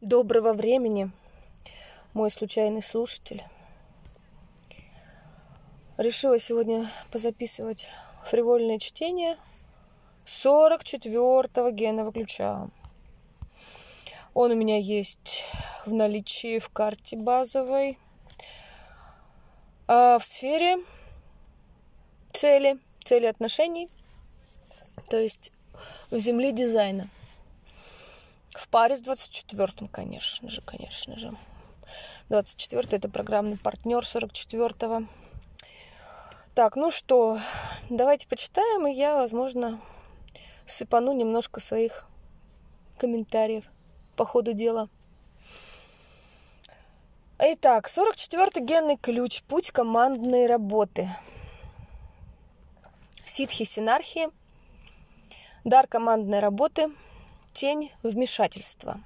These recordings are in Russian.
Доброго времени, мой случайный слушатель. Решила сегодня позаписывать фривольное чтение 44-го генного ключа. Он у меня есть в наличии в карте базовой. А в сфере цели, цели отношений, то есть в земле дизайна. В паре с 24-м, конечно же, конечно же. 24-й это программный партнер 44-го. Так, ну что, давайте почитаем, и я, возможно, сыпану немножко своих комментариев по ходу дела. Итак, 44-й генный ключ. Путь командной работы. Ситхи синархии. Дар командной работы. Тень вмешательства.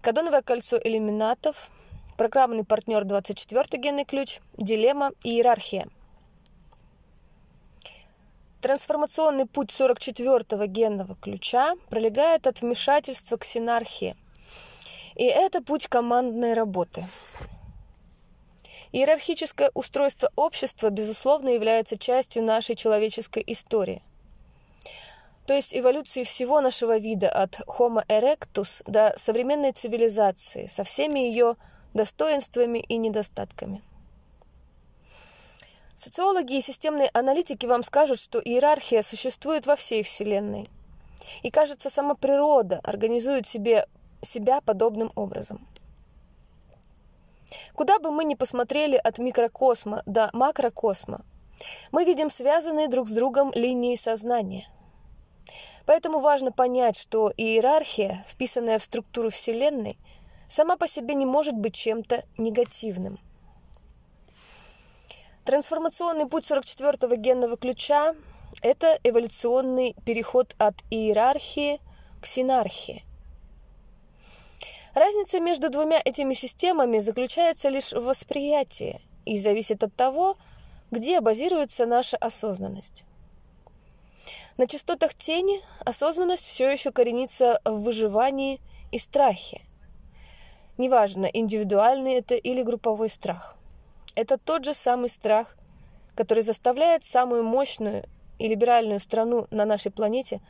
Кадоновое кольцо иллюминатов. Программный партнер 24-й генный ключ. Дилемма и иерархия. Трансформационный путь 44-го генного ключа пролегает от вмешательства к синархии. И это путь командной работы. Иерархическое устройство общества, безусловно, является частью нашей человеческой истории. То есть эволюции всего нашего вида от Homo erectus до современной цивилизации со всеми ее достоинствами и недостатками. Социологи и системные аналитики вам скажут, что иерархия существует во всей Вселенной. И кажется, сама природа организует себе себя подобным образом. Куда бы мы ни посмотрели от микрокосма до макрокосма, мы видим связанные друг с другом линии сознания. Поэтому важно понять, что иерархия, вписанная в структуру Вселенной, сама по себе не может быть чем-то негативным. Трансформационный путь 44-го генного ключа – это эволюционный переход от иерархии к синархии. Разница между двумя этими системами заключается лишь в восприятии и зависит от того, где базируется наша осознанность. На частотах тени осознанность все еще коренится в выживании и страхе. Неважно, индивидуальный это или групповой страх. Это тот же самый страх, который заставляет самую мощную и либеральную страну на нашей планете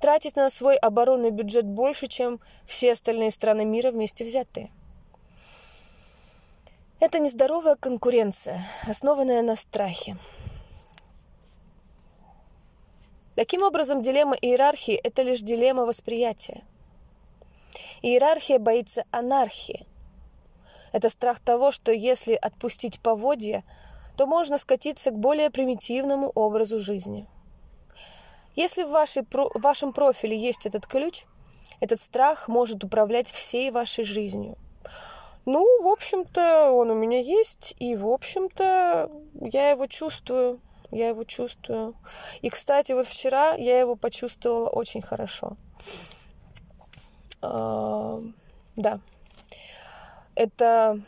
тратить на свой оборонный бюджет больше, чем все остальные страны мира вместе взятые. Это нездоровая конкуренция, основанная на страхе. Таким образом, дилемма иерархии – это лишь дилемма восприятия. Иерархия боится анархии, это страх того, что если отпустить поводья, то можно скатиться к более примитивному образу жизни. Если в, вашей, в вашем профиле есть этот ключ, этот страх может управлять всей вашей жизнью. Ну, в общем-то, он у меня есть, и, в общем-то, я его чувствую, я его чувствую. И, кстати, вот вчера я его почувствовала очень хорошо. Да, это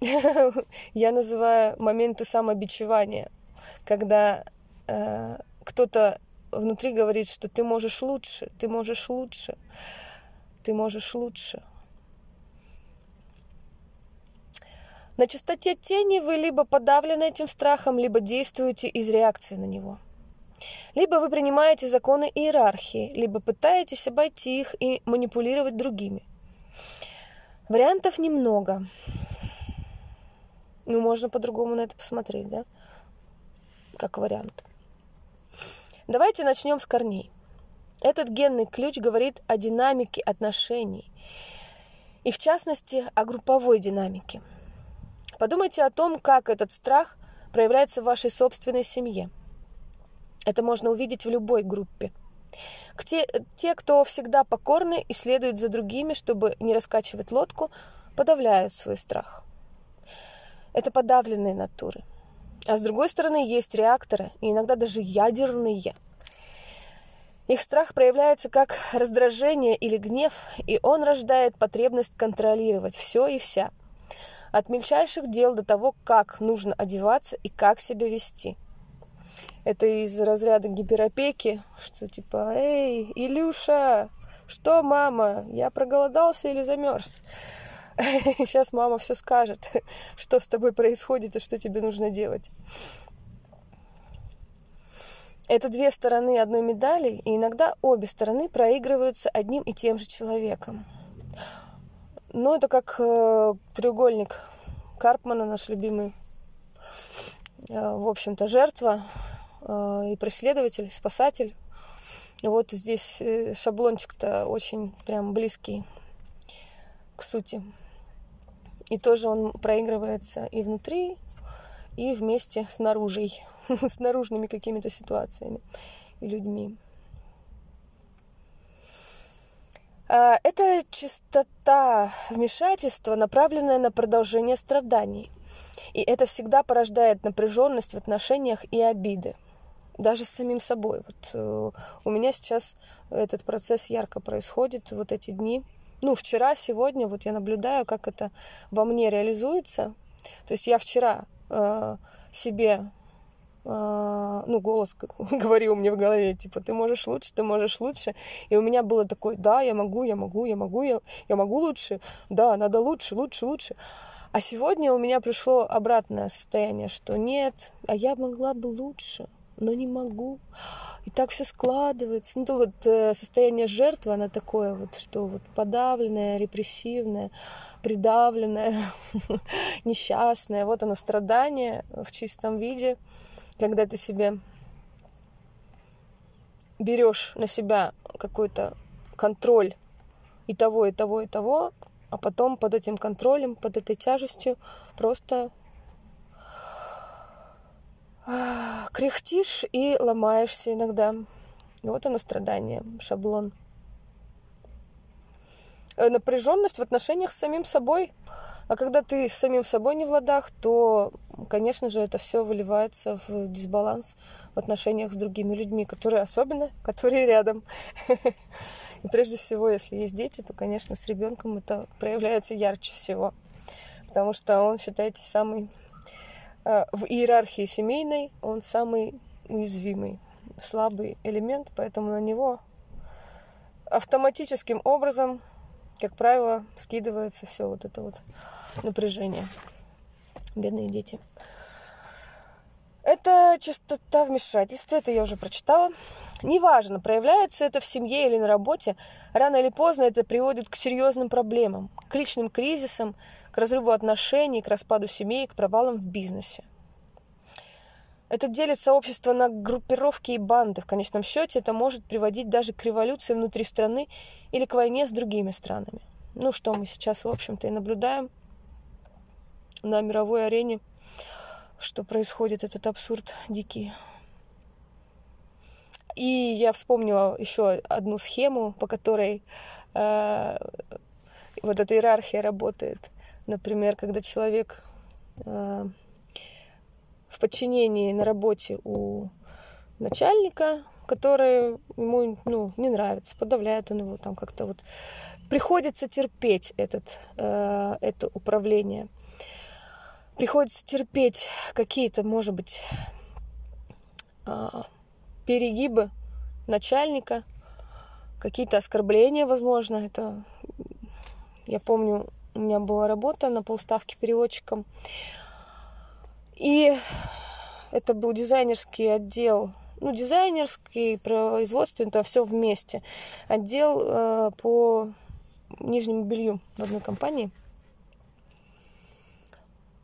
я называю моменты самобичевания, когда э, кто-то внутри говорит, что ты можешь лучше, ты можешь лучше, ты можешь лучше. На частоте тени вы либо подавлены этим страхом, либо действуете из реакции на него. Либо вы принимаете законы иерархии, либо пытаетесь обойти их и манипулировать другими. Вариантов немного. Ну, можно по-другому на это посмотреть, да? Как вариант. Давайте начнем с корней. Этот генный ключ говорит о динамике отношений. И в частности, о групповой динамике. Подумайте о том, как этот страх проявляется в вашей собственной семье. Это можно увидеть в любой группе. Те, те, кто всегда покорны и следуют за другими, чтобы не раскачивать лодку, подавляют свой страх. Это подавленные натуры. А с другой стороны, есть реакторы, и иногда даже ядерные. Их страх проявляется как раздражение или гнев, и он рождает потребность контролировать все и вся. От мельчайших дел до того, как нужно одеваться и как себя вести – это из разряда гиперопеки, что типа, эй, Илюша, Что, мама, я проголодался или замерз? Сейчас мама все скажет, что с тобой происходит и что тебе нужно делать. Это две стороны одной медали, и иногда обе стороны проигрываются одним и тем же человеком. Но это как э, треугольник Карпмана, наш любимый, э, в общем-то, жертва э, и преследователь, спасатель. Вот здесь э, шаблончик-то очень прям близкий к сути. И тоже он проигрывается и внутри, и вместе с наружей, с наружными какими-то ситуациями и людьми. А, это частота вмешательства, направленная на продолжение страданий. И это всегда порождает напряженность в отношениях и обиды. Даже с самим собой. Вот э, у меня сейчас этот процесс ярко происходит, вот эти дни – ну, вчера, сегодня, вот я наблюдаю, как это во мне реализуется. То есть я вчера э, себе, ну, голос говорил мне в голове, типа, ты можешь лучше, ты можешь лучше. И у меня было такое, да, я могу, я могу, я могу, я, я могу лучше, да, надо лучше, лучше, лучше. А сегодня у меня пришло обратное состояние, что нет, а я могла бы лучше но не могу. И так все складывается. Ну, то вот э, состояние жертвы, оно такое вот, что вот подавленное, репрессивное, придавленное, несчастное. Вот оно страдание в чистом виде, когда ты себе берешь на себя какой-то контроль и того, и того, и того, а потом под этим контролем, под этой тяжестью просто кряхтишь и ломаешься иногда. Вот оно страдание, шаблон. Э, Напряженность в отношениях с самим собой. А когда ты с самим собой не в ладах, то, конечно же, это все выливается в дисбаланс в отношениях с другими людьми, которые особенно, которые рядом. И прежде всего, если есть дети, то, конечно, с ребенком это проявляется ярче всего. Потому что он, считайте, самый Э, в иерархии семейной он самый уязвимый, слабый элемент, поэтому на него автоматическим образом, как правило, скидывается все вот это вот напряжение. Бедные дети. Это частота вмешательства, это я уже прочитала. Неважно, проявляется это в семье или на работе, рано или поздно это приводит к серьезным проблемам, к личным кризисам, к разрыву отношений, к распаду семей, к провалам в бизнесе. Это делит сообщество на группировки и банды. В конечном счете это может приводить даже к революции внутри страны или к войне с другими странами. Ну, что мы сейчас, в общем-то, и наблюдаем на мировой арене, что происходит этот абсурд дикий. И я вспомнила еще одну схему, по которой э, вот эта иерархия работает. Например, когда человек э, в подчинении на работе у начальника, который ему ну, не нравится, подавляет он его там как-то вот. Приходится терпеть этот, э, это управление. Приходится терпеть какие-то, может быть, э, перегибы начальника, какие-то оскорбления, возможно. Это я помню, у меня была работа на полставки переводчиком. И это был дизайнерский отдел, ну, дизайнерский, производственный, это все вместе. Отдел э, по нижнему белью в одной компании.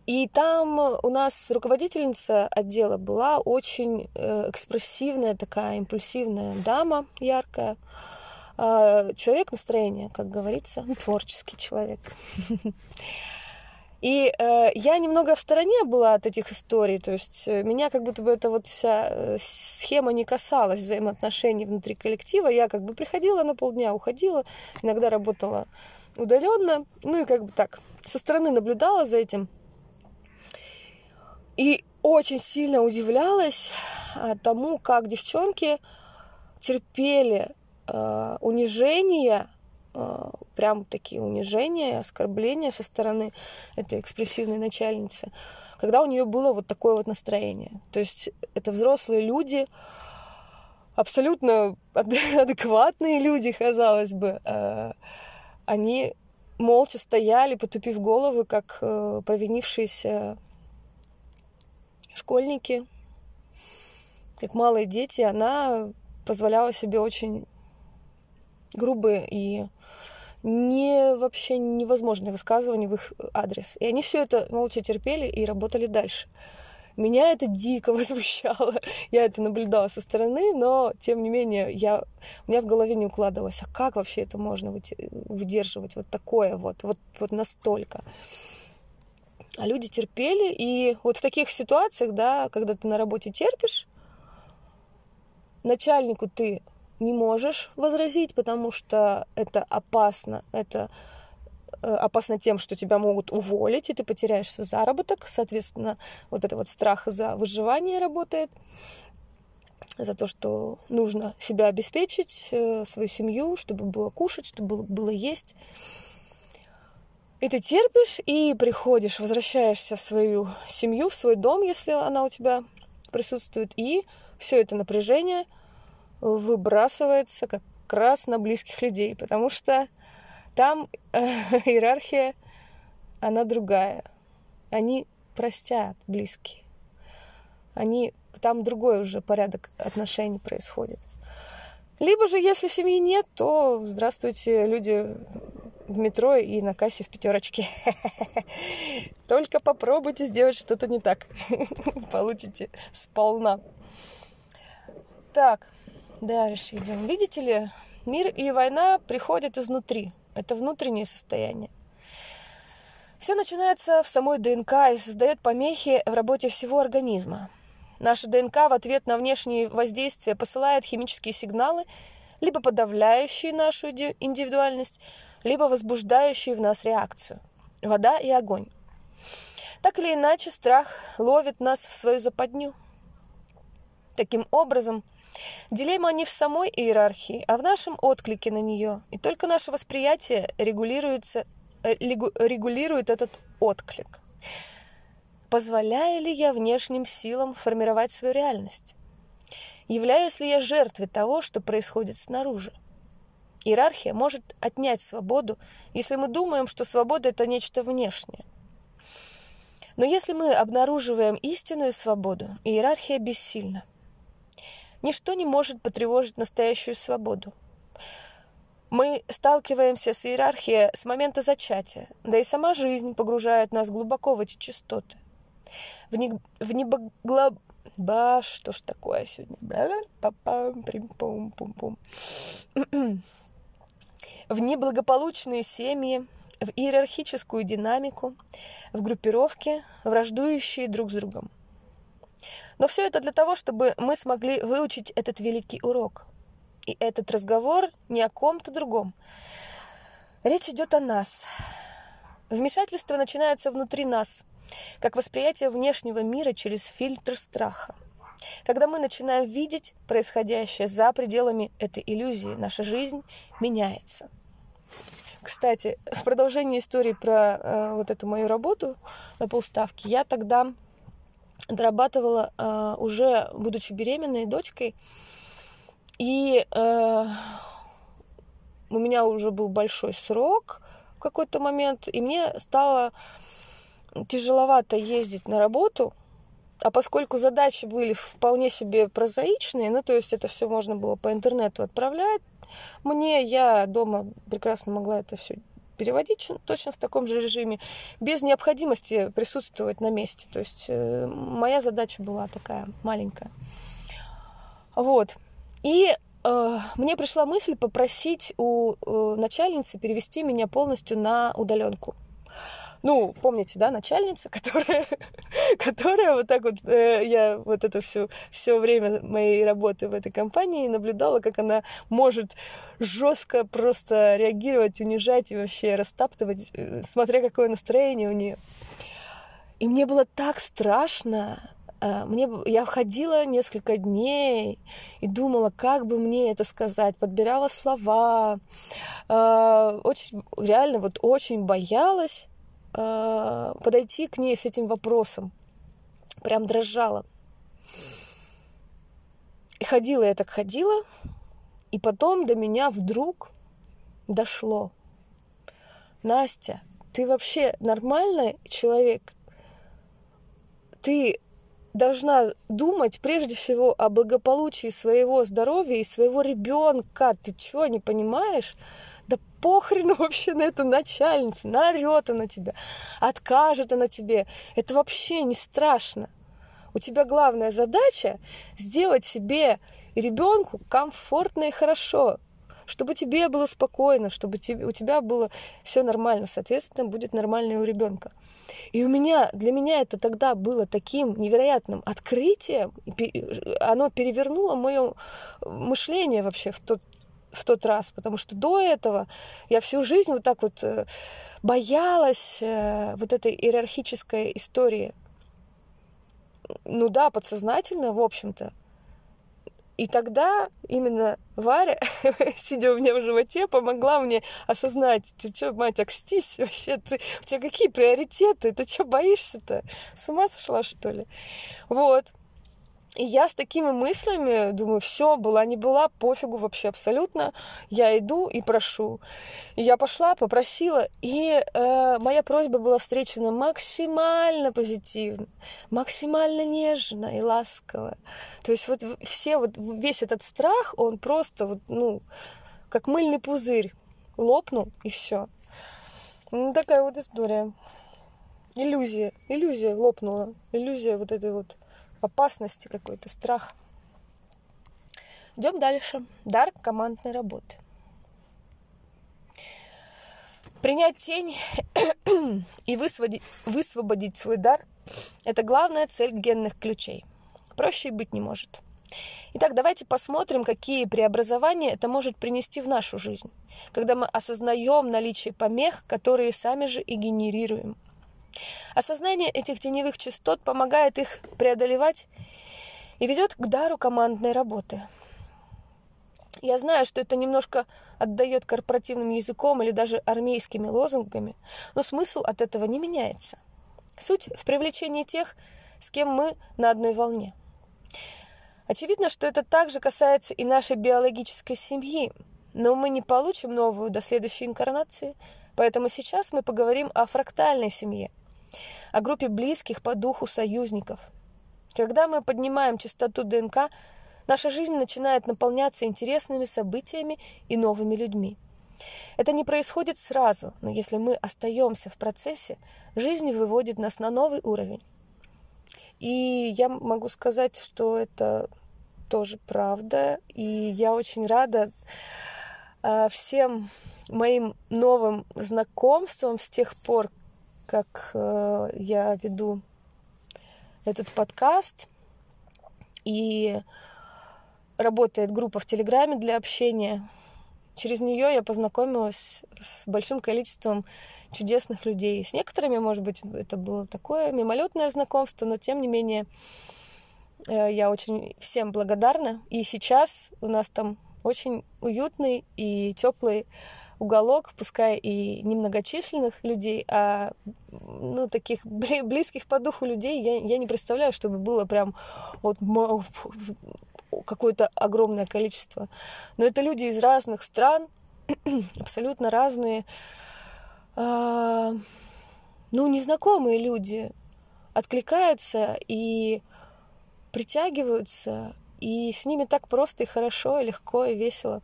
И там у нас руководительница отдела была очень э, экспрессивная такая, импульсивная дама, яркая. Э, человек настроения, как говорится, творческий человек. И э, я немного в стороне была от этих историй, то есть э, меня как будто бы эта вот вся э, схема не касалась взаимоотношений внутри коллектива. Я как бы приходила на полдня, уходила, иногда работала удаленно, ну и как бы так, со стороны наблюдала за этим. И очень сильно удивлялась а, тому, как девчонки терпели э, унижение а, прям такие унижения, оскорбления со стороны этой экспрессивной начальницы, когда у нее было вот такое вот настроение. То есть это взрослые люди, абсолютно адекватные люди, казалось бы, э, они молча стояли, потупив головы, как э, провинившиеся школьники, как малые дети. Она позволяла себе очень грубые и не вообще невозможные высказывания в их адрес. И они все это молча терпели и работали дальше. Меня это дико возмущало. Я это наблюдала со стороны, но тем не менее я, у меня в голове не укладывалось, а как вообще это можно выдерживать вот такое вот, вот, вот настолько. А люди терпели, и вот в таких ситуациях, да, когда ты на работе терпишь, начальнику ты не можешь возразить, потому что это опасно, это э, опасно тем, что тебя могут уволить, и ты потеряешь свой заработок. Соответственно, вот это вот страх за выживание работает, за то, что нужно себя обеспечить, э, свою семью, чтобы было кушать, чтобы было есть. И ты терпишь, и приходишь, возвращаешься в свою семью, в свой дом, если она у тебя присутствует, и все это напряжение – выбрасывается как раз на близких людей, потому что там э, иерархия, она другая. Они простят близкие. Они, там другой уже порядок отношений происходит. Либо же, если семьи нет, то здравствуйте, люди в метро и на кассе в пятерочке. Только попробуйте сделать что-то не так. Получите сполна. Так, Дальше идем. Видите ли, мир и война приходят изнутри. Это внутреннее состояние. Все начинается в самой ДНК и создает помехи в работе всего организма. Наша ДНК в ответ на внешние воздействия посылает химические сигналы, либо подавляющие нашу индивидуальность, либо возбуждающие в нас реакцию. Вода и огонь. Так или иначе, страх ловит нас в свою западню. Таким образом, Дилемма не в самой иерархии, а в нашем отклике на нее. И только наше восприятие регулируется, э, регулирует этот отклик. Позволяю ли я внешним силам формировать свою реальность? Являюсь ли я жертвой того, что происходит снаружи? Иерархия может отнять свободу, если мы думаем, что свобода – это нечто внешнее. Но если мы обнаруживаем истинную свободу, иерархия бессильна – Ничто не может потревожить настоящую свободу. Мы сталкиваемся с иерархией с момента зачатия, да и сама жизнь погружает нас глубоко в эти частоты. В, не, в небоглоб... Ба, что ж такое сегодня? В неблагополучные семьи, в иерархическую динамику, в группировки, враждующие друг с другом. Но все это для того, чтобы мы смогли выучить этот великий урок. И этот разговор не о ком-то другом. Речь идет о нас. Вмешательство начинается внутри нас, как восприятие внешнего мира через фильтр страха. Когда мы начинаем видеть происходящее за пределами этой иллюзии, наша жизнь меняется. Кстати, в продолжении истории про э, вот эту мою работу на полставки, я тогда дорабатывала э, уже будучи беременной дочкой. И э, у меня уже был большой срок в какой-то момент, и мне стало тяжеловато ездить на работу, а поскольку задачи были вполне себе прозаичные, ну, то есть это все можно было по интернету отправлять, мне я дома прекрасно могла это все переводить точно в таком же режиме, без необходимости присутствовать на месте. То есть э, моя задача была такая маленькая. Вот. И э, мне пришла мысль попросить у э, начальницы перевести меня полностью на удаленку ну, помните, да, начальница, которая, которая вот так вот, э, я вот это все, все время моей работы в этой компании наблюдала, как она может жестко просто реагировать, унижать и вообще растаптывать, э, смотря какое настроение у нее. И мне было так страшно, э, мне, я ходила несколько дней и думала, как бы мне это сказать, подбирала слова, э, очень, реально вот очень боялась, подойти к ней с этим вопросом. Прям дрожала. И ходила я так ходила, и потом до меня вдруг дошло. Настя, ты вообще нормальный человек? Ты должна думать прежде всего о благополучии своего здоровья и своего ребенка. Ты что, не понимаешь? Да похрену вообще на эту начальницу, наорет она тебя, откажет она тебе. Это вообще не страшно. У тебя главная задача сделать себе и ребенку комфортно и хорошо чтобы тебе было спокойно, чтобы тебе, у тебя было все нормально, соответственно, будет нормально и у ребенка. И у меня, для меня это тогда было таким невероятным открытием, оно перевернуло мое мышление вообще в тот в тот раз, потому что до этого я всю жизнь вот так вот э, боялась э, вот этой иерархической истории. Ну да, подсознательно, в общем-то. И тогда именно Варя, сидя у меня в животе, помогла мне осознать, ты что, мать, окстись вообще, ты, у тебя какие приоритеты, ты что, боишься-то? С ума сошла, что ли? Вот. И я с такими мыслями думаю, все, была не была, пофигу вообще абсолютно. Я иду и прошу. И я пошла, попросила, и э, моя просьба была встречена максимально позитивно, максимально нежно и ласково. То есть вот все, вот весь этот страх, он просто вот, ну, как мыльный пузырь лопнул, и все. Ну, такая вот история. Иллюзия. Иллюзия лопнула. Иллюзия вот этой вот опасности какой-то, страх. Идем дальше. Дар командной работы. Принять тень и высвободить, высвободить свой дар – это главная цель генных ключей. Проще и быть не может. Итак, давайте посмотрим, какие преобразования это может принести в нашу жизнь, когда мы осознаем наличие помех, которые сами же и генерируем. Осознание этих теневых частот помогает их преодолевать и ведет к дару командной работы. Я знаю, что это немножко отдает корпоративным языком или даже армейскими лозунгами, но смысл от этого не меняется. Суть в привлечении тех, с кем мы на одной волне. Очевидно, что это также касается и нашей биологической семьи, но мы не получим новую до следующей инкарнации, поэтому сейчас мы поговорим о фрактальной семье – о группе близких по духу союзников. Когда мы поднимаем частоту ДНК, наша жизнь начинает наполняться интересными событиями и новыми людьми. Это не происходит сразу, но если мы остаемся в процессе, жизнь выводит нас на новый уровень. И я могу сказать, что это тоже правда, и я очень рада а, всем моим новым знакомствам с тех пор, как э, я веду этот подкаст. И работает группа в Телеграме для общения. Через нее я познакомилась с большим количеством чудесных людей. С некоторыми, может быть, это было такое мимолетное знакомство, но тем не менее э, я очень всем благодарна. И сейчас у нас там очень уютный и теплый уголок, пускай и немногочисленных людей, а ну, таких близких по духу людей я, я не представляю, чтобы было прям вот какое-то огромное количество. Но это люди из разных стран, абсолютно разные, э, ну, незнакомые люди откликаются и притягиваются, и с ними так просто и хорошо, и легко, и весело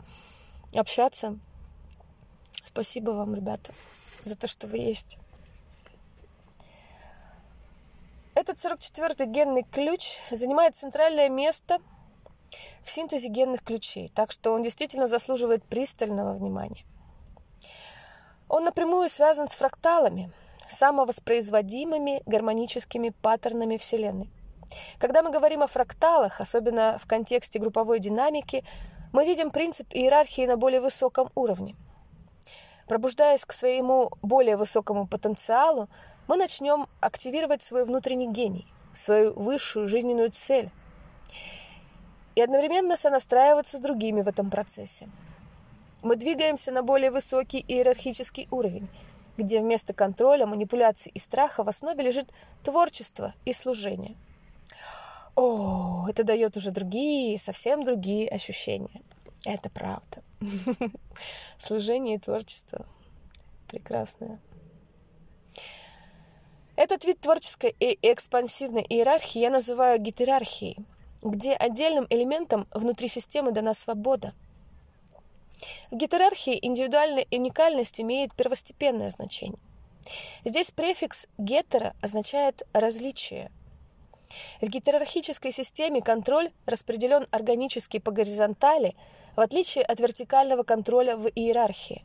общаться. Спасибо вам, ребята, за то, что вы есть. Этот 44-й генный ключ занимает центральное место в синтезе генных ключей, так что он действительно заслуживает пристального внимания. Он напрямую связан с фракталами, самовоспроизводимыми гармоническими паттернами Вселенной. Когда мы говорим о фракталах, особенно в контексте групповой динамики, мы видим принцип иерархии на более высоком уровне – Пробуждаясь к своему более высокому потенциалу, мы начнем активировать свой внутренний гений, свою высшую жизненную цель и одновременно сонастраиваться с другими в этом процессе. Мы двигаемся на более высокий иерархический уровень, где вместо контроля, манипуляций и страха в основе лежит творчество и служение. О, это дает уже другие, совсем другие ощущения. Это правда. Служение и творчество прекрасное. Этот вид творческой и экспансивной иерархии я называю гетерархией, где отдельным элементом внутри системы дана свобода. В гетерархии индивидуальная уникальность имеет первостепенное значение. Здесь префикс «гетера» означает «различие». В гетерархической системе контроль распределен органически по горизонтали, в отличие от вертикального контроля в иерархии.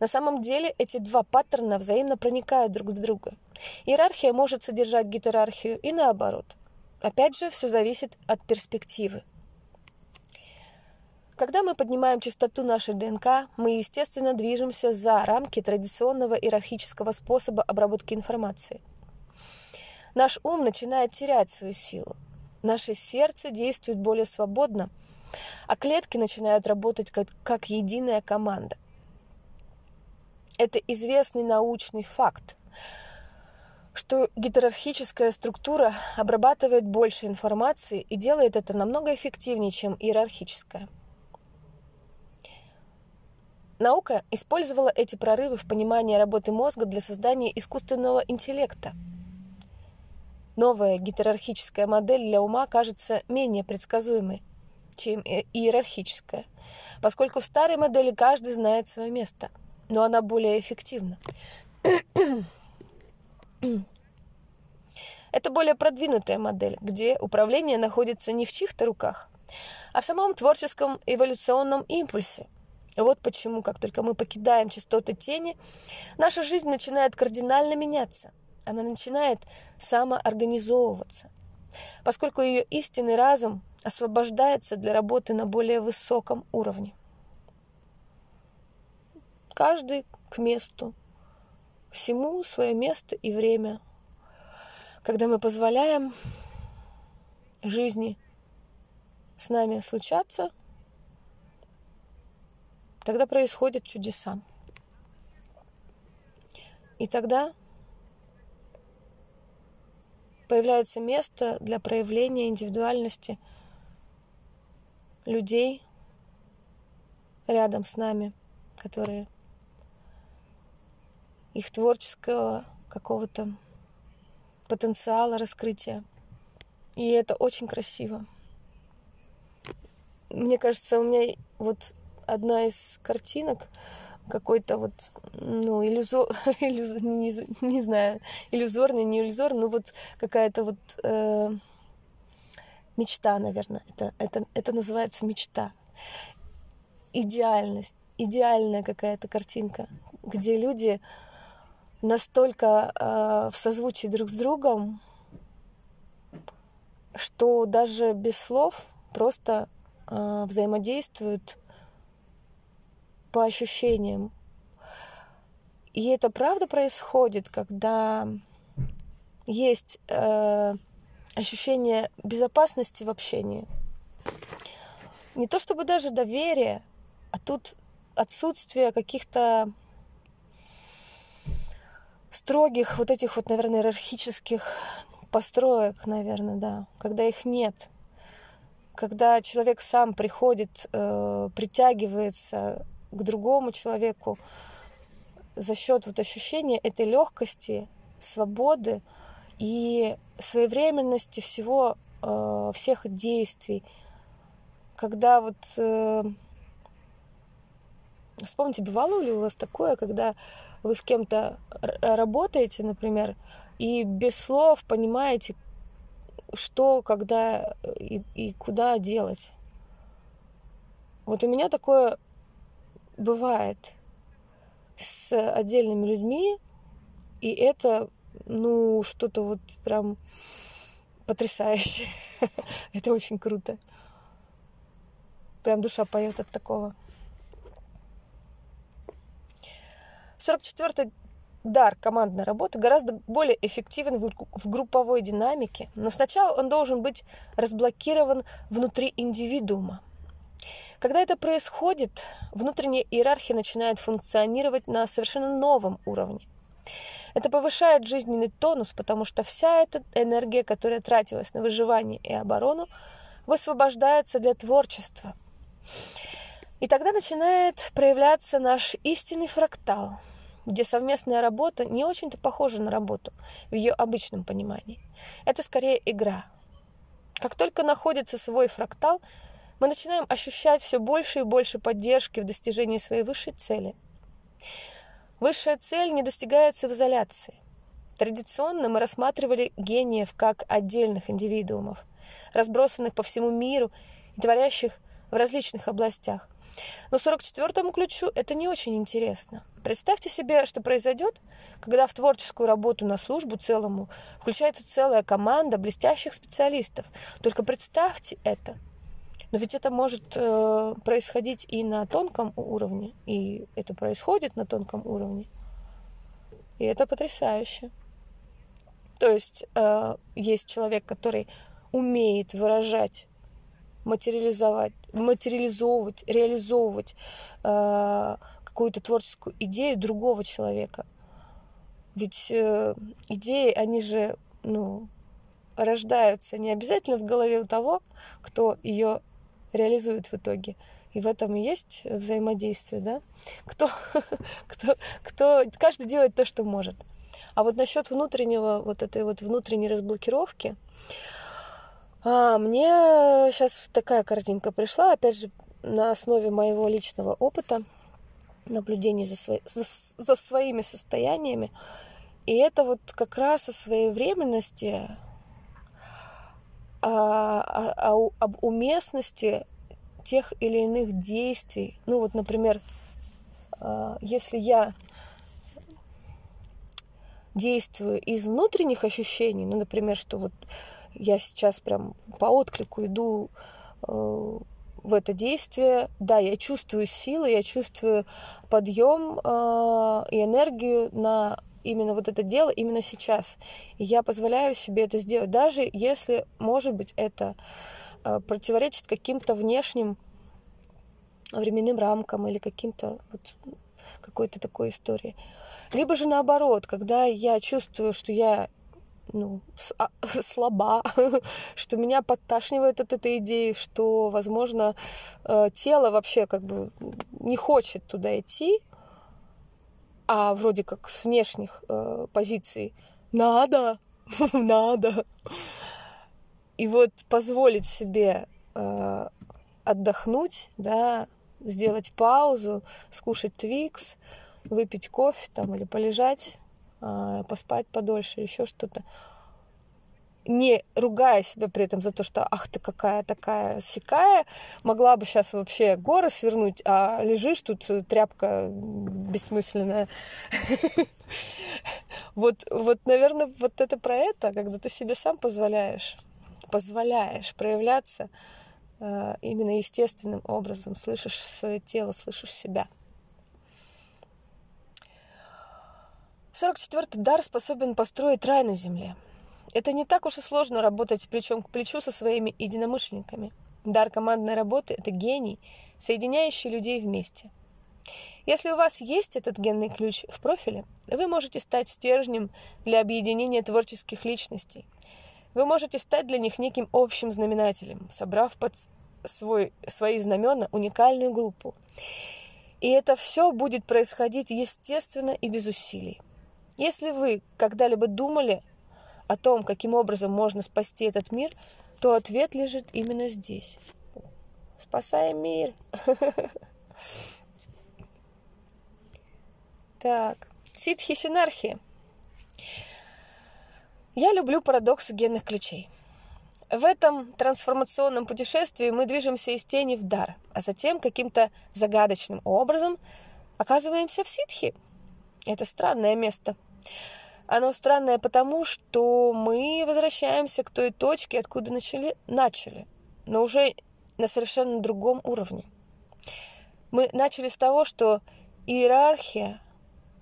На самом деле эти два паттерна взаимно проникают друг в друга. Иерархия может содержать гетерархию и наоборот. Опять же, все зависит от перспективы. Когда мы поднимаем частоту нашей ДНК, мы, естественно, движемся за рамки традиционного иерархического способа обработки информации. Наш ум начинает терять свою силу. Наше сердце действует более свободно, а клетки начинают работать как, как единая команда. Это известный научный факт, что гиерархическая структура обрабатывает больше информации и делает это намного эффективнее, чем иерархическая. Наука использовала эти прорывы в понимании работы мозга для создания искусственного интеллекта. Новая гиерархическая модель для ума кажется менее предсказуемой, чем иерархическая, поскольку в старой модели каждый знает свое место – но она более эффективна. Это более продвинутая модель, где управление находится не в чьих-то руках, а в самом творческом эволюционном импульсе. Вот почему, как только мы покидаем частоты тени, наша жизнь начинает кардинально меняться. Она начинает самоорганизовываться, поскольку ее истинный разум освобождается для работы на более высоком уровне каждый к месту, всему свое место и время. Когда мы позволяем жизни с нами случаться, тогда происходят чудеса. И тогда появляется место для проявления индивидуальности людей рядом с нами, которые их творческого какого-то потенциала раскрытия. И это очень красиво. Мне кажется, у меня вот одна из картинок какой-то вот, ну, иллюзор, иллюзор не, не знаю, иллюзорный, не иллюзор, но вот какая-то вот э, мечта, наверное. Это, это, это называется мечта. Идеальность, идеальная какая-то картинка, где люди настолько э, в созвучии друг с другом, что даже без слов просто э, взаимодействуют по ощущениям. И это правда происходит, когда есть э, ощущение безопасности в общении. Не то чтобы даже доверие, а тут отсутствие каких-то строгих вот этих вот, наверное, иерархических построек, наверное, да, когда их нет, когда человек сам приходит, э, притягивается к другому человеку за счет вот ощущения этой легкости, свободы и своевременности всего, э, всех действий, когда вот э, вспомните, бывало ли у вас такое, когда вы с кем-то работаете, например, и без слов понимаете, что, когда и, и куда делать. Вот у меня такое бывает с отдельными людьми, и это, ну, что-то вот прям потрясающее. это очень круто. Прям душа поет от такого. 44-й дар командной работы гораздо более эффективен в групповой динамике, но сначала он должен быть разблокирован внутри индивидуума. Когда это происходит, внутренняя иерархия начинает функционировать на совершенно новом уровне. Это повышает жизненный тонус, потому что вся эта энергия, которая тратилась на выживание и оборону, высвобождается для творчества. И тогда начинает проявляться наш истинный фрактал, где совместная работа не очень-то похожа на работу в ее обычном понимании. Это скорее игра. Как только находится свой фрактал, мы начинаем ощущать все больше и больше поддержки в достижении своей высшей цели. Высшая цель не достигается в изоляции. Традиционно мы рассматривали гениев как отдельных индивидуумов, разбросанных по всему миру и творящих в различных областях. Но 44-му ключу это не очень интересно. Представьте себе, что произойдет, когда в творческую работу на службу целому включается целая команда блестящих специалистов. Только представьте это – но ведь это может э, происходить и на тонком уровне, и это происходит на тонком уровне. И это потрясающе. То есть э, есть человек, который умеет выражать, материализовать, материализовывать, реализовывать э, какую-то творческую идею другого человека. Ведь э, идеи, они же, ну, рождаются не обязательно в голове у того, кто ее реализует в итоге. И в этом и есть взаимодействие, да? Кто, кто, кто, каждый делает то, что может. А вот насчет внутреннего, вот этой вот внутренней разблокировки, а, мне сейчас такая картинка пришла, опять же, на основе моего личного опыта, наблюдений за, свои, за, за своими состояниями. И это вот как раз о своевременности, о, о, о, об уместности тех или иных действий. Ну вот, например, а, если я действую из внутренних ощущений, ну, например, что вот я сейчас прям по отклику иду э, в это действие, да, я чувствую силы, я чувствую подъем э, и энергию на именно вот это дело именно сейчас. И я позволяю себе это сделать, даже если, может быть, это э, противоречит каким-то внешним временным рамкам или каким-то вот какой-то такой истории. Либо же наоборот, когда я чувствую, что я ну, а, слаба, что меня подташнивает от этой идеи, что, возможно, э, тело вообще как бы не хочет туда идти, а вроде как с внешних э, позиций надо, надо. И вот позволить себе э, отдохнуть, да, сделать паузу, скушать твикс, выпить кофе там или полежать, э, поспать подольше, еще что-то не ругая себя при этом за то, что ах ты какая такая сякая, могла бы сейчас вообще горы свернуть, а лежишь тут э, тряпка бессмысленная. Вот, вот, наверное, вот это про это, когда ты себе сам позволяешь, позволяешь проявляться э, именно естественным образом, слышишь свое тело, слышишь себя. 44-й дар способен построить рай на земле – это не так уж и сложно работать плечом к плечу со своими единомышленниками. Дар командной работы – это гений, соединяющий людей вместе. Если у вас есть этот генный ключ в профиле, вы можете стать стержнем для объединения творческих личностей. Вы можете стать для них неким общим знаменателем, собрав под свой, свои знамена уникальную группу. И это все будет происходить естественно и без усилий. Если вы когда-либо думали о том, каким образом можно спасти этот мир, то ответ лежит именно здесь. Спасаем мир. Так, ситхи синархи. Я люблю парадоксы генных ключей. В этом трансформационном путешествии мы движемся из тени в дар, а затем каким-то загадочным образом оказываемся в ситхи. Это странное место. Оно странное потому, что мы возвращаемся к той точке, откуда начали, начали, но уже на совершенно другом уровне. Мы начали с того, что иерархия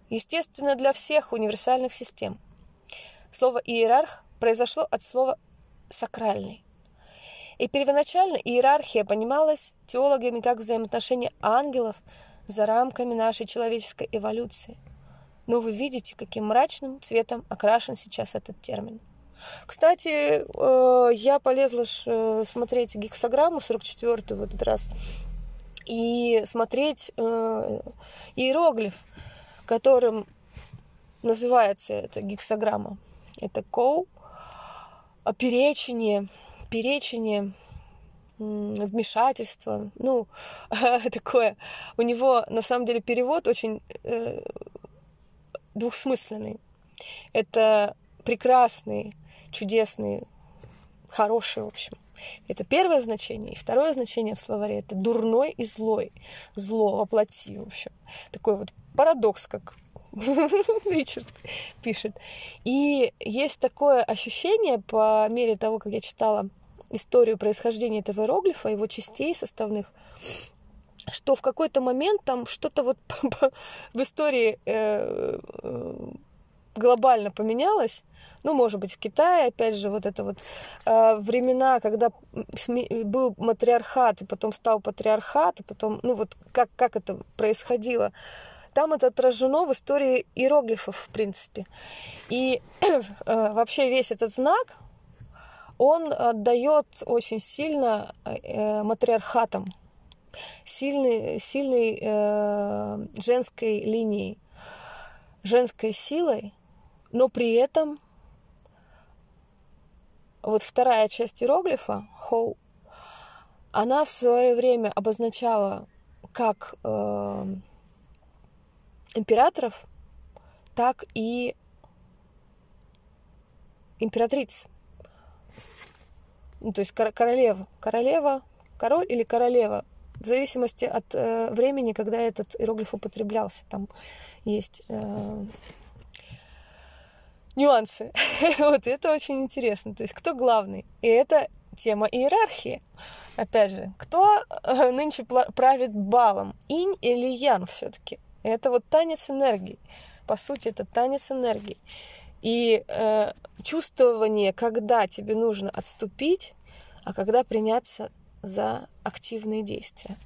естественно для всех универсальных систем. Слово «иерарх» произошло от слова «сакральный». И первоначально иерархия понималась теологами как взаимоотношения ангелов за рамками нашей человеческой эволюции – но вы видите, каким мрачным цветом окрашен сейчас этот термин. Кстати, э, я полезла э, смотреть гексограмму 44 в этот раз и смотреть э, иероглиф, которым называется эта гексограмма. Это коу, перечение, перечение вмешательство, ну, такое. У него, на самом деле, перевод очень двухсмысленный. Это прекрасный, чудесный, хороший, в общем. Это первое значение. И второе значение в словаре — это дурной и злой. Зло воплоти, в общем. Такой вот парадокс, как Ричард пишет. И есть такое ощущение по мере того, как я читала историю происхождения этого иероглифа, его частей составных, что в какой-то момент там что-то вот в истории э, э, глобально поменялось. Ну, может быть, в Китае, опять же, вот это вот э, времена, когда был матриархат, и потом стал патриархат, и потом, ну, вот как, как это происходило. Там это отражено в истории иероглифов, в принципе. И э, вообще весь этот знак, он отдает очень сильно э, матриархатом, сильной, сильной э, женской линией, женской силой, но при этом вот вторая часть иероглифа, хоу, она в свое время обозначала как э, императоров, так и императриц. Ну, то есть королева, королева, король или королева, в зависимости от э, времени, когда этот иероглиф употреблялся. Там есть э, нюансы. вот это очень интересно. То есть кто главный? И это тема иерархии. Опять же, кто э, нынче правит балом? Инь или ян все-таки? Это вот танец энергии. По сути, это танец энергии. И э, чувствование, когда тебе нужно отступить, а когда приняться за активные действия.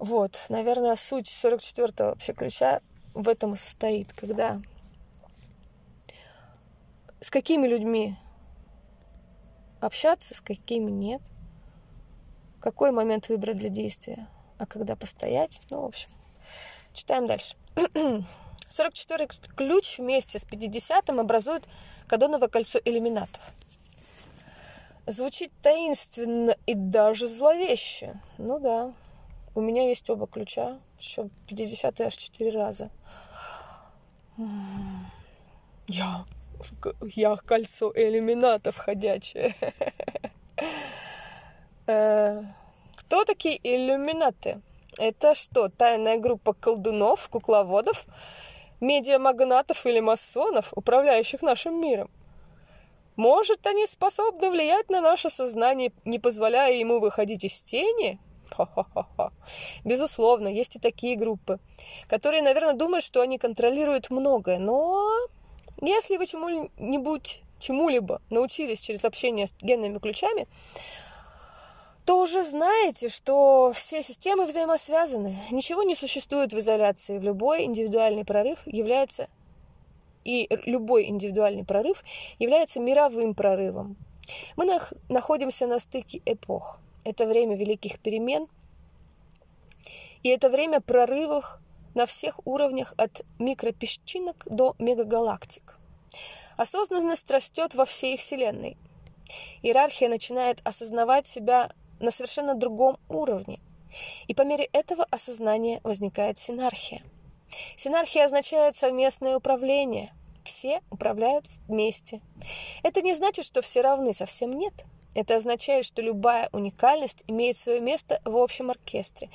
Вот, наверное, суть 44-го вообще ключа в этом и состоит, когда с какими людьми общаться, с какими нет, какой момент выбрать для действия, а когда постоять. Ну, в общем, читаем дальше. 44 ключ вместе с 50-м образует кадоновое кольцо иллюминатов. Звучит таинственно и даже зловеще. Ну да, у меня есть оба ключа, причем 50 аж 4 раза. Я, я кольцо иллюминатов ходячее. Э, кто такие иллюминаты? Это что, тайная группа колдунов, кукловодов, медиамагнатов или масонов, управляющих нашим миром? Может, они способны влиять на наше сознание, не позволяя ему выходить из тени? Ха-ха-ха. Безусловно, есть и такие группы, которые, наверное, думают, что они контролируют многое. Но если вы чему-нибудь, чему-либо научились через общение с генными ключами, то уже знаете, что все системы взаимосвязаны. Ничего не существует в изоляции. Любой индивидуальный прорыв является и любой индивидуальный прорыв является мировым прорывом. Мы нах- находимся на стыке эпох. Это время великих перемен, и это время прорывов на всех уровнях от микропесчинок до мегагалактик. Осознанность растет во всей Вселенной. Иерархия начинает осознавать себя на совершенно другом уровне. И по мере этого осознания возникает синархия – Синархия означает совместное управление. Все управляют вместе. Это не значит, что все равны, совсем нет. Это означает, что любая уникальность имеет свое место в общем оркестре.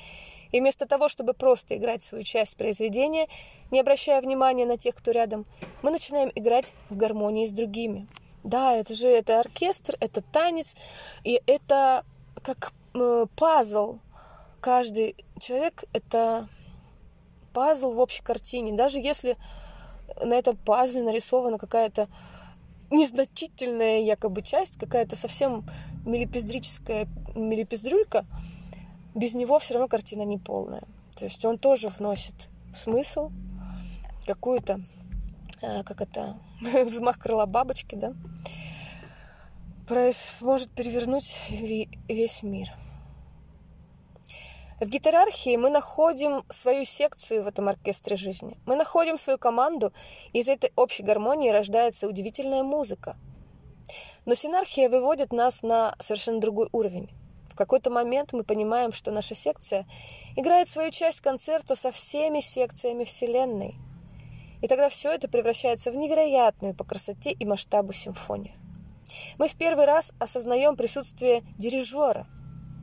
И вместо того, чтобы просто играть свою часть произведения, не обращая внимания на тех, кто рядом, мы начинаем играть в гармонии с другими. Да, это же это оркестр, это танец, и это как э, пазл. Каждый человек — это пазл в общей картине. Даже если на этом пазле нарисована какая-то незначительная якобы часть, какая-то совсем милипиздрическая милипиздрюлька, без него все равно картина не полная. То есть он тоже вносит смысл, какую-то, э, как это, взмах крыла бабочки, да, может перевернуть весь мир. В гитарархии мы находим свою секцию в этом оркестре жизни. Мы находим свою команду, и из этой общей гармонии рождается удивительная музыка. Но синархия выводит нас на совершенно другой уровень. В какой-то момент мы понимаем, что наша секция играет свою часть концерта со всеми секциями Вселенной. И тогда все это превращается в невероятную по красоте и масштабу симфонию. Мы в первый раз осознаем присутствие дирижера.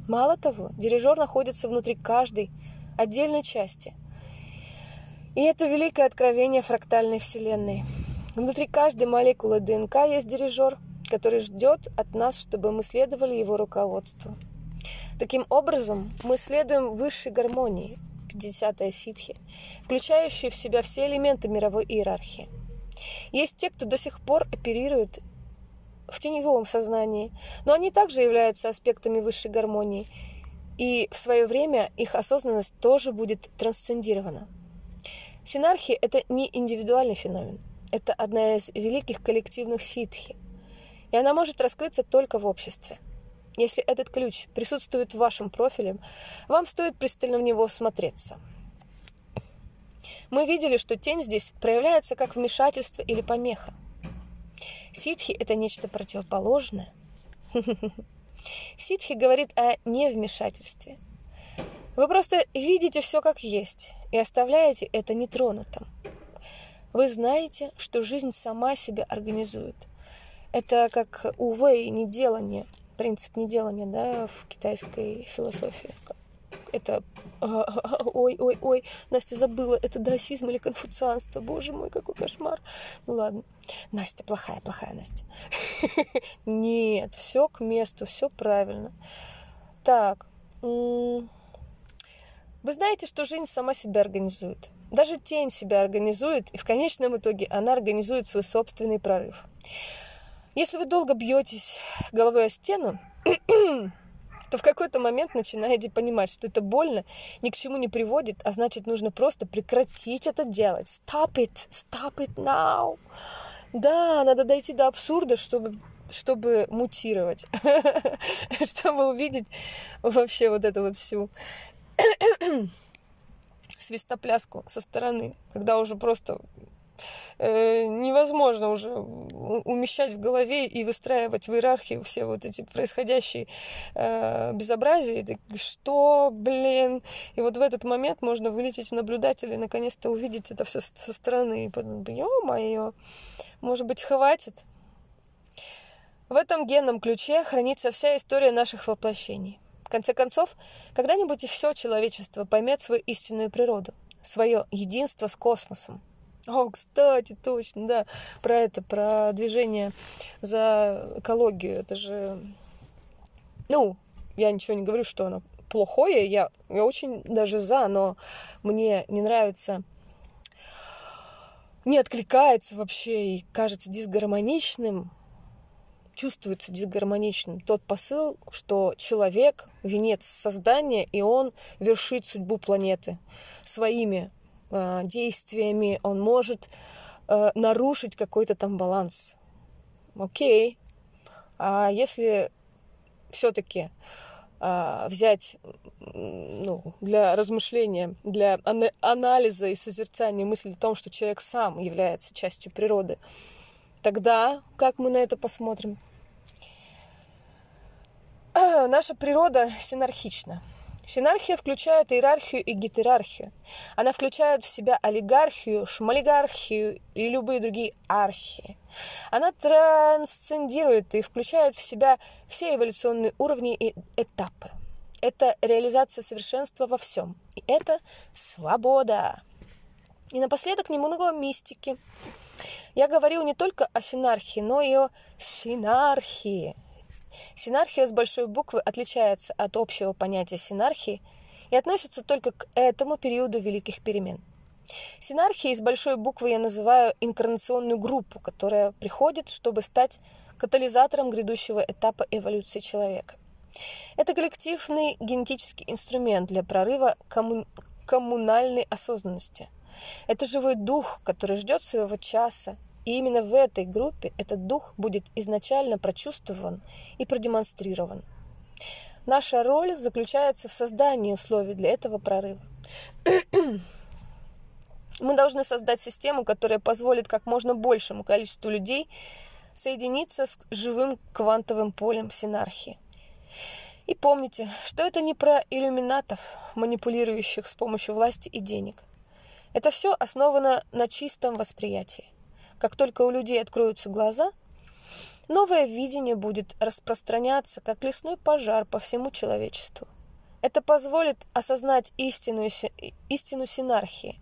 Мало того, дирижер находится внутри каждой отдельной части. И это великое откровение фрактальной Вселенной. Внутри каждой молекулы ДНК есть дирижер, который ждет от нас, чтобы мы следовали его руководству. Таким образом, мы следуем высшей гармонии, 50-я ситхи, включающей в себя все элементы мировой иерархии. Есть те, кто до сих пор оперирует в теневом сознании, но они также являются аспектами высшей гармонии, и в свое время их осознанность тоже будет трансцендирована. Синархия – это не индивидуальный феномен, это одна из великих коллективных ситхи, и она может раскрыться только в обществе. Если этот ключ присутствует в вашем профиле, вам стоит пристально в него смотреться. Мы видели, что тень здесь проявляется как вмешательство или помеха. Ситхи – это нечто противоположное. Ситхи говорит о невмешательстве. Вы просто видите все как есть и оставляете это нетронутым. Вы знаете, что жизнь сама себя организует. Это как увей, неделание, принцип неделания да, в китайской философии это ой, ой, ой, Настя забыла, это даосизм или конфуцианство, боже мой, какой кошмар. Ну ладно, Настя, плохая, плохая Настя. Нет, все к месту, все правильно. Так, вы знаете, что жизнь сама себя организует. Даже тень себя организует, и в конечном итоге она организует свой собственный прорыв. Если вы долго бьетесь головой о стену, то в какой-то момент начинаете понимать, что это больно, ни к чему не приводит, а значит, нужно просто прекратить это делать. Stop it, stop it now. Да, надо дойти до абсурда, чтобы чтобы мутировать, чтобы увидеть вообще вот эту вот всю свистопляску со стороны, когда уже просто невозможно уже умещать в голове и выстраивать в иерархии все вот эти происходящие э, безобразия. И что, блин? И вот в этот момент можно вылететь в наблюдателя и наконец-то увидеть это все со стороны. И подумать, ё-моё, может быть, хватит? В этом генном ключе хранится вся история наших воплощений. В конце концов, когда-нибудь и все человечество поймет свою истинную природу, свое единство с космосом – о, кстати, точно, да, про это, про движение за экологию. Это же, ну, я ничего не говорю, что оно плохое, я, я очень даже за, но мне не нравится, не откликается вообще и кажется дисгармоничным, чувствуется дисгармоничным тот посыл, что человек — венец создания, и он вершит судьбу планеты своими действиями он может э, нарушить какой-то там баланс. Окей. А если все-таки э, взять ну, для размышления, для анализа и созерцания мысли о том, что человек сам является частью природы, тогда как мы на это посмотрим? Наша природа синархична. Синархия включает иерархию и гетерархию. Она включает в себя олигархию, шмалигархию и любые другие архии. Она трансцендирует и включает в себя все эволюционные уровни и этапы. Это реализация совершенства во всем. И это свобода. И напоследок немного мистики. Я говорил не только о синархии, но и о синархии. Синархия с большой буквы отличается от общего понятия синархии и относится только к этому периоду великих перемен. Синархией с большой буквы я называю инкарнационную группу, которая приходит, чтобы стать катализатором грядущего этапа эволюции человека. Это коллективный генетический инструмент для прорыва комму... коммунальной осознанности. Это живой дух, который ждет своего часа. И именно в этой группе этот дух будет изначально прочувствован и продемонстрирован. Наша роль заключается в создании условий для этого прорыва. Мы должны создать систему, которая позволит как можно большему количеству людей соединиться с живым квантовым полем синархии. И помните, что это не про иллюминатов, манипулирующих с помощью власти и денег. Это все основано на чистом восприятии. Как только у людей откроются глаза, новое видение будет распространяться, как лесной пожар по всему человечеству. Это позволит осознать истину, истину синархии,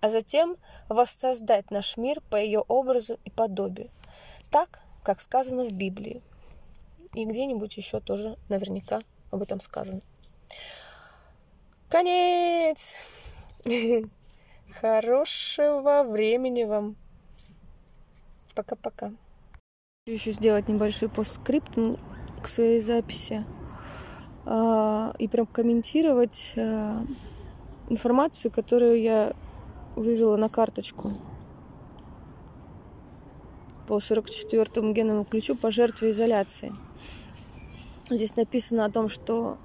а затем воссоздать наш мир по ее образу и подобию, так, как сказано в Библии. И где-нибудь еще тоже наверняка об этом сказано. Конец! Хорошего времени вам! Пока-пока. Еще сделать небольшой постскрипт к своей записи а, и прям комментировать а, информацию, которую я вывела на карточку по 44-му генному ключу по жертве изоляции. Здесь написано о том, что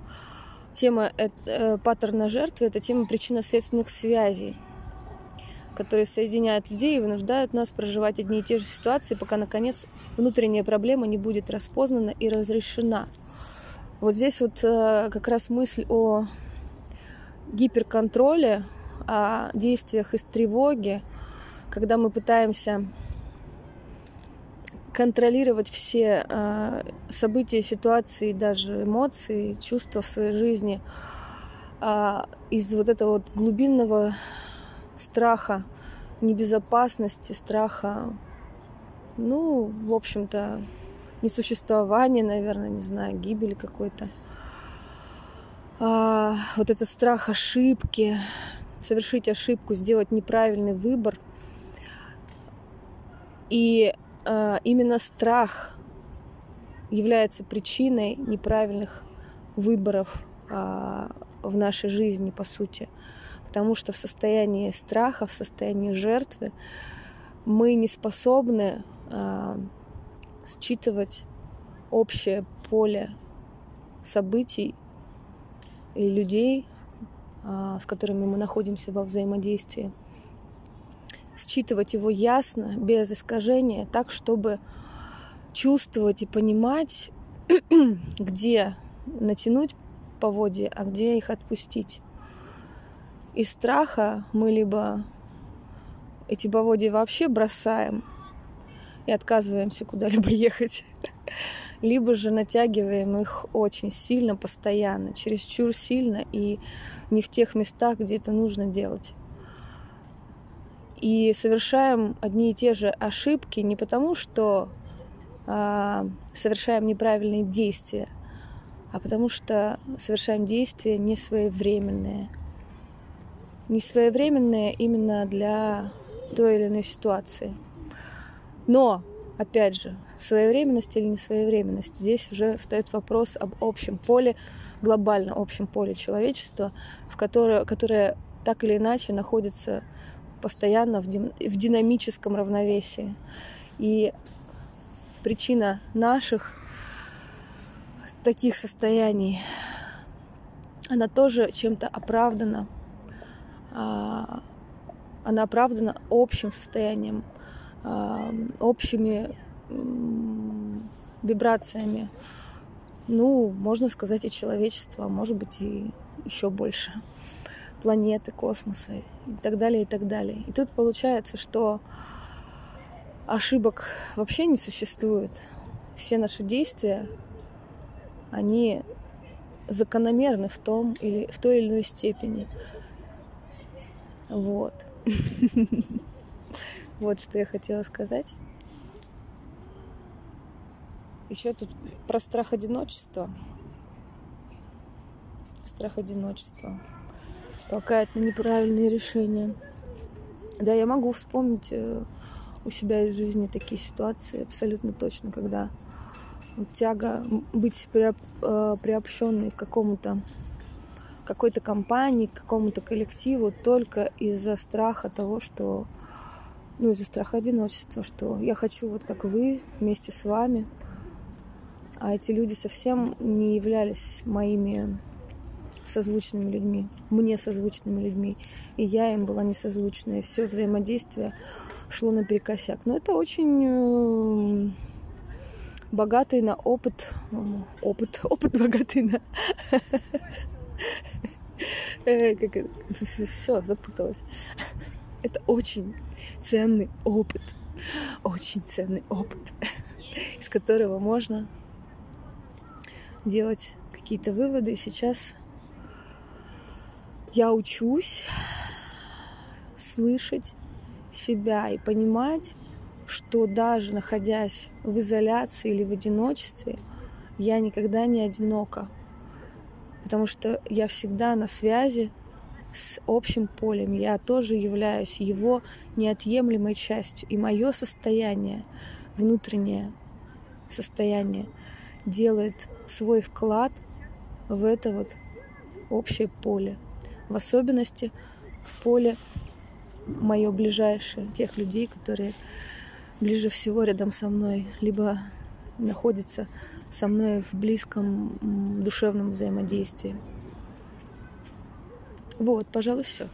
тема э, паттерна жертвы – это тема причинно-следственных связей, которые соединяют людей и вынуждают нас проживать одни и те же ситуации, пока, наконец, внутренняя проблема не будет распознана и разрешена. Вот здесь вот э, как раз мысль о гиперконтроле, о действиях из тревоги, когда мы пытаемся контролировать все э, события, ситуации, даже эмоции, чувства в своей жизни э, из вот этого вот глубинного страха небезопасности, страха, ну, в общем-то, несуществования, наверное, не знаю, гибели какой-то. А, вот этот страх ошибки, совершить ошибку, сделать неправильный выбор. И а, именно страх является причиной неправильных выборов а, в нашей жизни, по сути. Потому что в состоянии страха, в состоянии жертвы мы не способны а, считывать общее поле событий и людей, с которыми мы находимся во взаимодействии считывать его ясно, без искажения, так, чтобы чувствовать и понимать, где натянуть поводья, а где их отпустить. Из страха мы либо эти поводья вообще бросаем и отказываемся куда-либо ехать, либо же натягиваем их очень сильно, постоянно, чересчур сильно и не в тех местах, где это нужно делать и совершаем одни и те же ошибки не потому, что э, совершаем неправильные действия, а потому что совершаем действия несвоевременные. Несвоевременные именно для той или иной ситуации. Но, опять же, своевременность или несвоевременность, здесь уже встает вопрос об общем поле, глобально общем поле человечества, в которое, которое так или иначе находится постоянно в, дин, в динамическом равновесии. И причина наших таких состояний, она тоже чем-то оправдана. А, она оправдана общим состоянием, а, общими вибрациями. Ну, можно сказать, и человечество, а может быть, и еще больше планеты, космоса и так далее, и так далее. И тут получается, что ошибок вообще не существует. Все наши действия, они закономерны в том или в той или иной степени. Вот. Вот что я хотела сказать. Еще тут про страх одиночества. Страх одиночества толкает на неправильные решения. Да, я могу вспомнить э, у себя из жизни такие ситуации абсолютно точно, когда тяга быть э, приобщенной к какому-то какой-то компании, к какому-то коллективу только из-за страха того, что ну, из-за страха одиночества, что я хочу вот как вы, вместе с вами. А эти люди совсем не являлись моими созвучными людьми, мне созвучными людьми, и я им была несозвучная. Все взаимодействие шло наперекосяк. Но это очень э, богатый на опыт, опыт, опыт богатый на... Э, Все, запуталась. Это очень ценный опыт, очень ценный опыт, из которого можно делать какие-то выводы. Сейчас я учусь слышать себя и понимать, что даже находясь в изоляции или в одиночестве, я никогда не одинока, потому что я всегда на связи с общим полем. Я тоже являюсь его неотъемлемой частью. И мое состояние, внутреннее состояние, делает свой вклад в это вот общее поле. В особенности в поле мое ближайшее, тех людей, которые ближе всего рядом со мной, либо находятся со мной в близком душевном взаимодействии. Вот, пожалуй, все.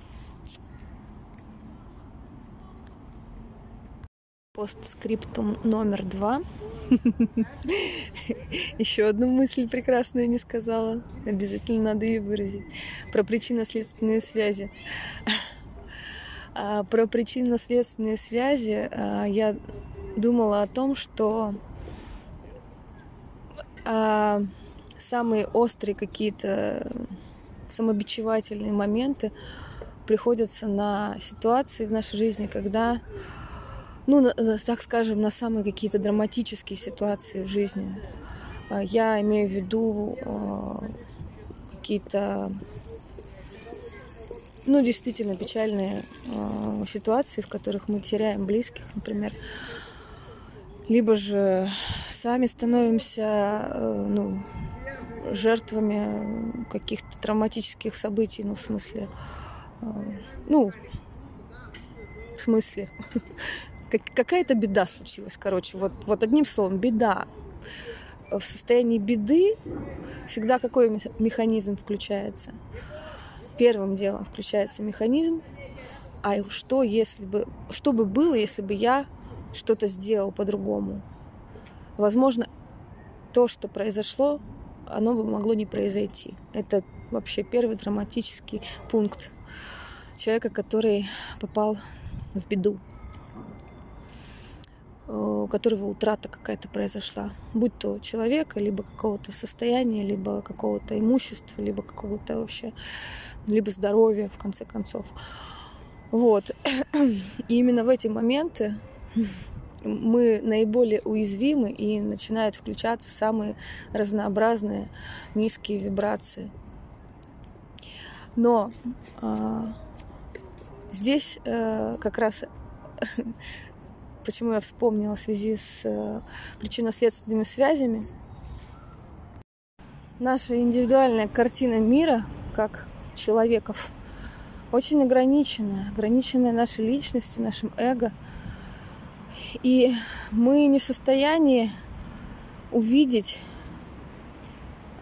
Постскриптум номер два. Еще одну мысль прекрасную не сказала. Обязательно надо ее выразить. Про причинно-следственные связи. А, про причинно-следственные связи а, я думала о том, что а, самые острые какие-то самобичевательные моменты приходятся на ситуации в нашей жизни, когда, ну, так скажем, на самые какие-то драматические ситуации в жизни. Я имею в виду какие-то ну, действительно печальные э, ситуации, в которых мы теряем близких, например, либо же сами становимся э, ну, жертвами каких-то травматических событий, ну, в смысле, э, ну, в смысле, какая-то беда случилась, короче, вот, вот одним словом, беда. В состоянии беды всегда какой механизм включается – первым делом включается механизм, а что если бы, что бы было, если бы я что-то сделал по-другому? Возможно, то, что произошло, оно бы могло не произойти. Это вообще первый драматический пункт человека, который попал в беду, у которого утрата какая-то произошла, будь то человека, либо какого-то состояния, либо какого-то имущества, либо какого-то вообще либо здоровье, в конце концов. Вот. И именно в эти моменты мы наиболее уязвимы и начинают включаться самые разнообразные низкие вибрации. Но а, здесь а, как раз почему я вспомнила в связи с а, причинно-следственными связями, наша индивидуальная картина мира, как человеков очень ограниченная, ограниченная нашей личностью, нашим эго. И мы не в состоянии увидеть,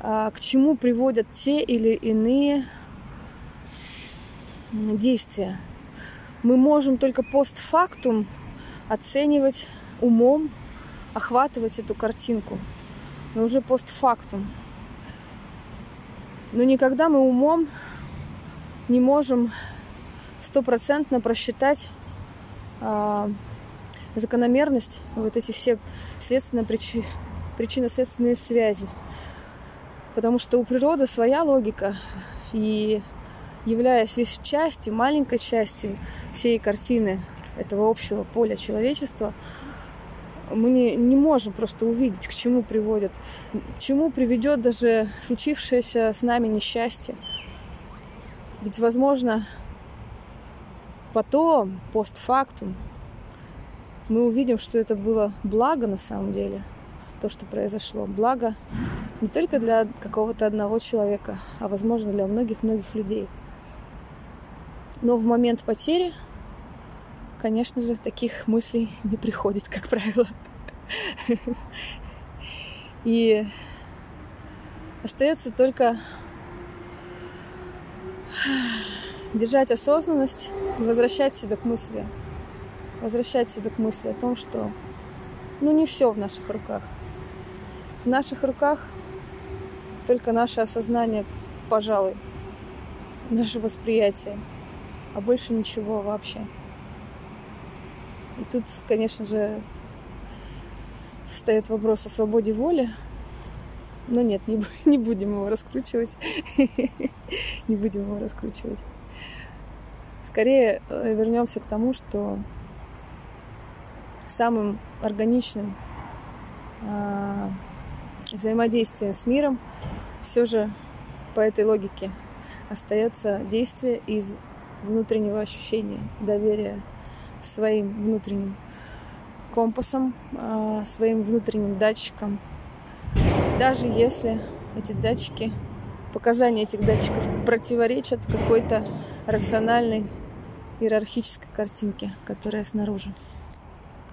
а, к чему приводят те или иные действия. Мы можем только постфактум оценивать умом, охватывать эту картинку, но уже постфактум. Но никогда мы умом не можем стопроцентно просчитать а, закономерность, вот эти все следственно-причи, причинно-следственные связи. Потому что у природы своя логика, и являясь лишь частью, маленькой частью всей картины этого общего поля человечества, мы не, не можем просто увидеть, к чему приводит, к чему приведет даже случившееся с нами несчастье. Ведь, возможно, потом, постфактум, мы увидим, что это было благо на самом деле. то, что произошло. Благо не только для какого-то одного человека, а, возможно, для многих-многих людей. Но в момент потери, конечно же, таких мыслей не приходит, как правило. И остается только держать осознанность, возвращать себя к мысли, возвращать себя к мысли о том, что ну не все в наших руках. В наших руках только наше осознание, пожалуй, наше восприятие, а больше ничего вообще. И тут, конечно же, встает вопрос о свободе воли. Но нет, не, не будем его раскручивать. не будем его раскручивать. Скорее э, вернемся к тому, что самым органичным э, взаимодействием с миром все же по этой логике остается действие из внутреннего ощущения, доверия своим внутренним компасом, а, своим внутренним датчиком. Даже если эти датчики, показания этих датчиков противоречат какой-то рациональной иерархической картинке, которая снаружи.